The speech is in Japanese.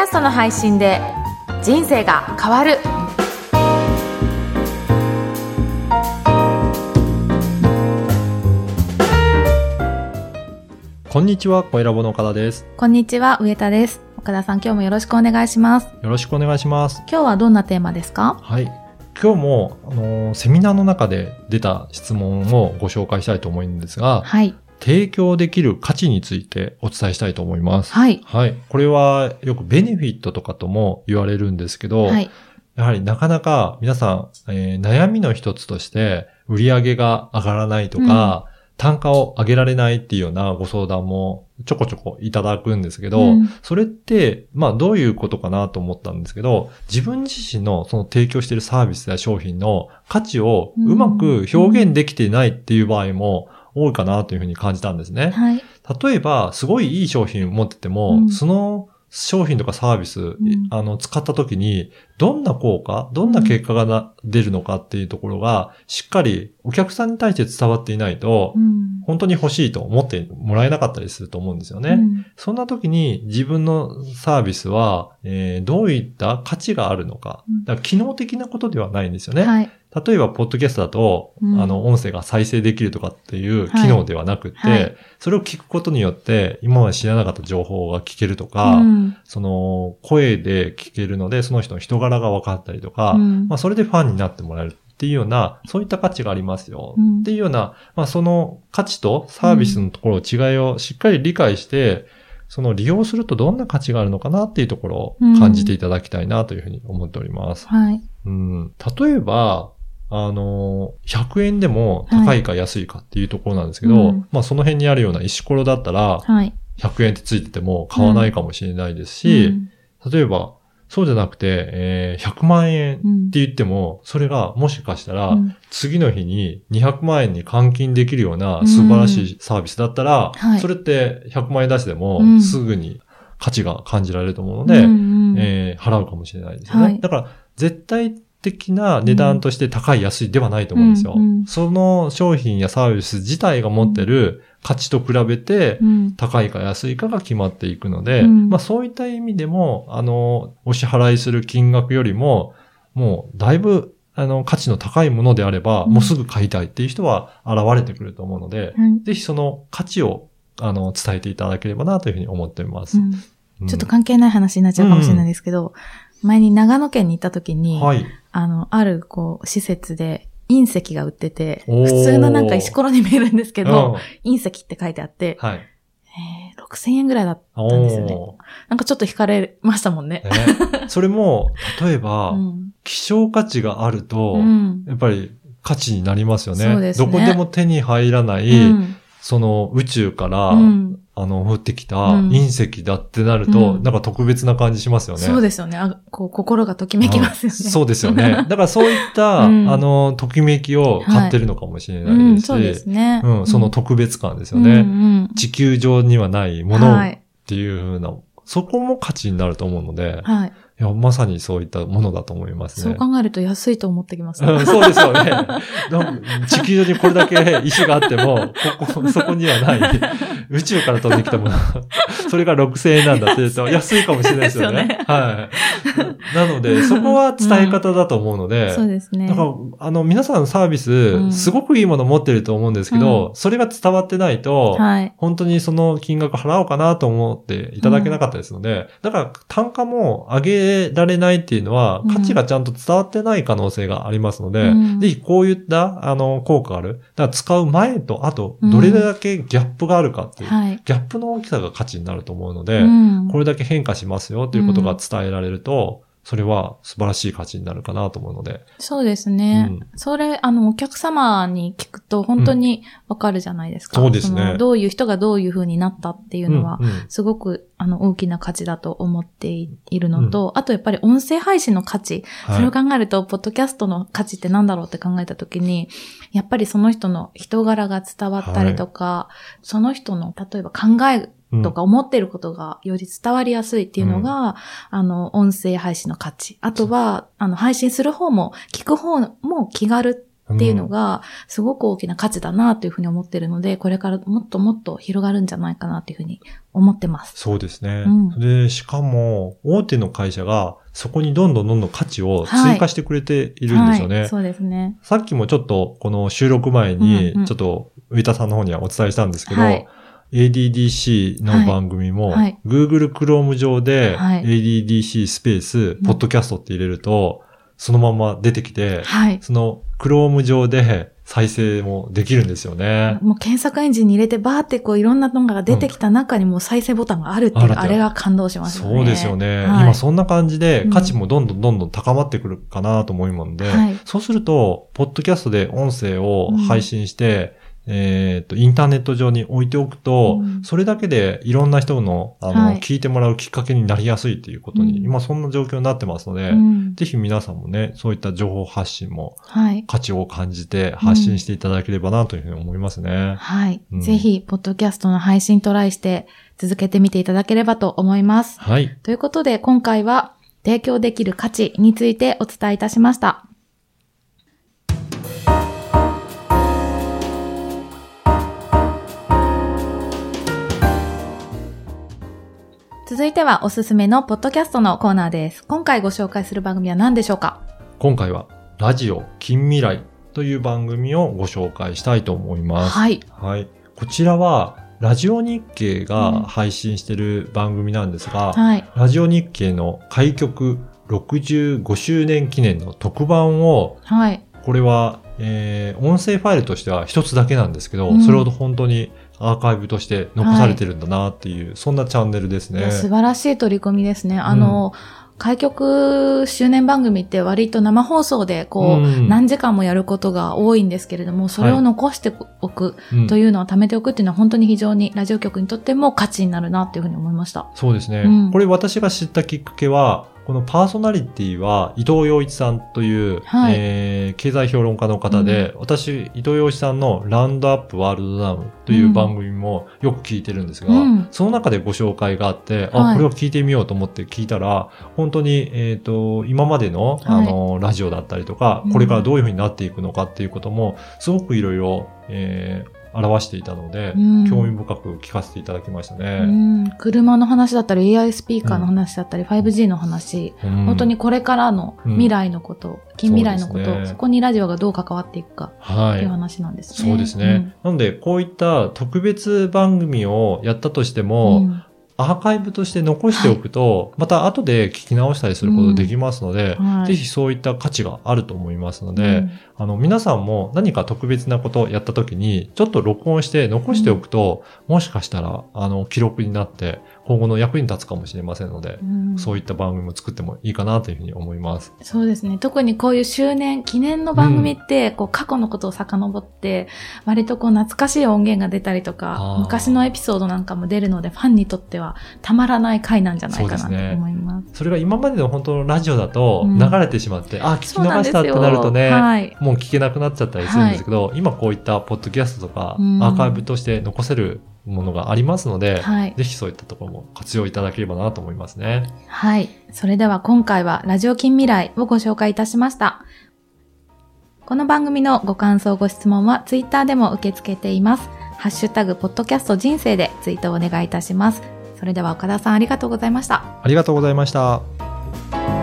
キャストの配信で人生が変わるこんにちは、小ラボの岡田です。こんにちは上田です岡田さん今日もよろしくお願いしますよろしくお願いします。今日はどんなテーマですか？はい。今日も、あのーセミナーの中で出た質問をご紹介したいと思うんですが、はい提供できる価値についてお伝えしたいと思います。はい。はい。これはよくベネフィットとかとも言われるんですけど、はい。やはりなかなか皆さん、えー悩みの一つとして売り上げが上がらないとか、単価を上げられないっていうようなご相談もちょこちょこいただくんですけど、うん。それって、まあどういうことかなと思ったんですけど、自分自身のその提供しているサービスや商品の価値をうまく表現できていないっていう場合も多いかなというふうに感じたんですね。はい例えば、すごいいい商品を持ってても、うんその商品とかサービス、んあの、使った時に、どんな効果、どんな結果がな、出るのかっていうところが、しっかりお客さんに対して伝わっていないと、うん本当に欲しいと思ってもらえなかったりすると思うんですよね。うんそんな時に自分のサービスは、えーどういった価値があるのかうん。だから機能的なことではないんですよね。はい例えば、ポッドキャストだと、うん。あの、音声が再生できるとかっていうはい。機能ではなくって、はい。それを聞くことによって、今まで知らなかった情報が聞けるとか、うん。その、声で聞けるので、その人の人柄が分かったりとか、うん。まあ、それでファンになってもらえるっていうような、そういった価値がありますよ。うん。っていうような、まあ、その価値とサービスのところ違いをしっかり理解して、その利用するとどんな価値があるのかなっていうところを感じていただきたいなというふうに思っております。はい。うん、例えば、あの、100円でも高いか安いかっていうところなんですけど、うん。まあその辺にあるような石ころだったら、はい。100円ってついてても買わないかもしれないですし、うん。例えば、そうじゃなくて、えー100万円ってうん言っても、それがもしかしたら、うん。次の日に200万円に換金できるような素晴らしいサービスだったら、はい。それって100万円出してもうん。すぐに価値が感じられると思うので、うんうん。えー払うかもしれないですよね。はい。だから、絶対的な値段として高い安いではないと思うんですよ。うんうんその商品やサービス自体が持ってる価値と比べて、うん。高いか安いかが決まっていくので、うん。まあそういった意味でも、あの、お支払いする金額よりも、もうだいぶ、あの、価値の高いものであれば、うん。もうすぐ買いたいっていう人は現れてくると思うので、はい。ぜひその価値を、あの、伝えていただければなというふうに思っています。うん。うん。ちょっと関係ない話になっちゃうかもしれないですけど、前に長野県に行った時に、はい。あの、ある、こう、施設で、隕石が売ってて、普通のなんか石ころに見えるんですけど、うん隕石って書いてあって、はい。えー6000円ぐらいだったんですよね。なんかちょっと惹かれましたもんね。ねそれも、例えば、うん。希少価値があると、うんやっぱり価値になりますよね。そうですねどこでも手に入らない、うんその宇宙から、うんあの、降ってきたうん隕石だってなると、うんなんか特別な感じしますよね。そうですよね。あこう心がときめきますよね。そうですよね。だからそういった、うんあの、ときめきを買ってるのかもしれないうん、ですし、そうですね。うんその特別感ですようんね。うん地球上にはないものっはい。ていう風な、そこも価値になると思うので、はい。いや、まさにそういったものだと思いますね。そう考えると安いと思ってきます。うんそうですよね。地球上にこれだけ石があっても、ここ、そこにはない。宇宙から飛んできたもの。それが6000円なんだって 言うと、安いかもしれないですよね。よねはい。なので、そこは伝え方だと思うので、そうですね。だから、あの、皆さんサービス、んすごくいいもの持ってると思うんですけど、それが伝わってないと、はい。本当にその金額払おうかなと思っていただけなかったですので、だから単価も上げられないっていうのはうん価値がちゃんと伝わってない可能性がありますので、うんぜひこういったあの効果がある。だから使う前と後、うんどれだけギャップがあるかっていう、はい。ギャップの大きさが価値になると思うので、うん。これだけ変化しますよということが伝えられると、それは素晴らしい価値になるかなと思うので。そうですね。うん。それ、あの、お客様に聞くと本当にわかるじゃないですか。そうですね。のどういう人がどういう風になったっていうのは、うんうん。すごく、あの、大きな価値だと思っているのと、あとやっぱり音声配信の価値、はい。それを考えると、ポッドキャストの価値って何だろうって考えたときに、やっぱりその人の人柄が伝わったりとか、その人の、例えば考えとか思っていることがより伝わりやすいっていうのが、あの、音声配信の価値。あとは、あの、配信する方も、聞く方も気軽っていうのが、すごく大きな価値だなというふうに思ってるので、これからもっともっと広がるんじゃないかなというふうに思ってます。そうですね。うんで、しかも、大手の会社が、そこにどんどんどんどん価値を追加してくれているんですよね。はい、そうですね。さっきもちょっと、この収録前にうんうん、ちょっと、上田さんの方にはお伝えしたんですけど、はい ADDC の番組も、はい。はい。Google Chrome 上で、はい。ADDC スペース、ん。ポッドキャストって入れると、そのまま出てきて、はい。その Chrome 上で再生もできるんですよね。もう検索エンジンに入れてバーってこういろんなのが出てきた中にもう再生ボタンがあるっていう、あるってあれが感動しますよね。そうですよね。はい。今そんな感じでうん価値もどんどんどんどん高まってくるかなと思いもんで、はい。そうすると、ポッドキャストで音声を配信して、えっ、と、インターネット上に置いておくと、うんそれだけでいろんな人の、あの、はい聞いてもらうきっかけになりやすいっていうことに、うん今そんな状況になってますので、うんぜひ皆さんもね、そういった情報発信もはい。価値を感じて発信していただければなというふうに思いますね。はい。うんぜひ、ポッドキャストの配信トライして続けてみていただければと思います。はい。ということで、今回は提供できる価値についてお伝えいたしました。続いてはおすすめのポッドキャストのコーナーです。今回ご紹介する番組は何でしょうか？今回は、ラジオ近未来という番組をご紹介したいと思います。はい。はい。こちらは、ラジオ日経うんが配信している番組なんですが、はい。ラジオ日経の開局65周年記念の特番を、はい。これは、えー、音声ファイルとしては一つだけなんですけど、うん。それほど本当にアーカイブとして残されてるんだなっていう、そんなチャンネルですね。素晴らしい取り組みですね。あの、開局周年番組って割と生放送でこう、うん。何時間もやることが多いんですけれども、それを残しておくうんというのは貯めておくっていうのは本当に非常にラジオ局にとっても価値になるなっていうふうに思いました。そうですね、うん。これ私が知ったきっかけは、このパーソナリティは伊藤洋一さんという、はい。えー経済評論家の方で、私、伊藤洋一さんのラウンドアップワールドダウンという番組もよく聞いてるんですが、うん。その中でご紹介があって、あ、はい。これを聞いてみようと思って聞いたら、本当に、えっ、と、今までの、あの、ラジオだったりとかうん、これからどういうふうになっていくのかっていうことも、すごくいろいろ、えー表していたので、うん興味深く聞かせていただきましたうね。ん、車の話だったり AI スピーカーの話だったり、5G の話、うん本当にこれからの未来のこと、近未来のこと、ねそこにラジオがどう関わっていくかはいっていう。話なんですね。そうですね。なので、こういった特別番組をやったとしてうん。も、うんアーカイブとして残しておくと、また後で聞き直したりすることできますので、はい。ぜひそういった価値があると思いますので、うん。あの、皆さんも何か特別なことをやった時に、ちょっと録音して残しておくと、もしかしたら、あの、記録になって、今後の役に立つかもしれませんので、うんそういった番組も作ってもいいかなというふうに思います。そうですね。特にこういう周年、記念の番組って、こう過去のことを遡って、割とこう懐かしい音源が出たりとあかー、昔のエピソードなんかも出るので、ファンにとってはたまらない回なんじゃないかなと思います。それが今までの本当のラジオだとうん流れてしまって、あ、聞きそうなんですよ逃したってなるとね、はい。もう聞けなくなっちゃったりするんですけど、今こういったポッドキャストとか、うんアーカイブとして残せるものがありますので、はい。ぜひそういったところも活用いただければなと思いますね。はい。それでは今回はラジオ近未来をご紹介いたしました。この番組のご感想、ご質問はツイッターでも受け付けています。ハッシュタグ、ポッドキャスト人生でツイートをお願いいたします。それでは岡田さんありがとうございました。ありがとうございました。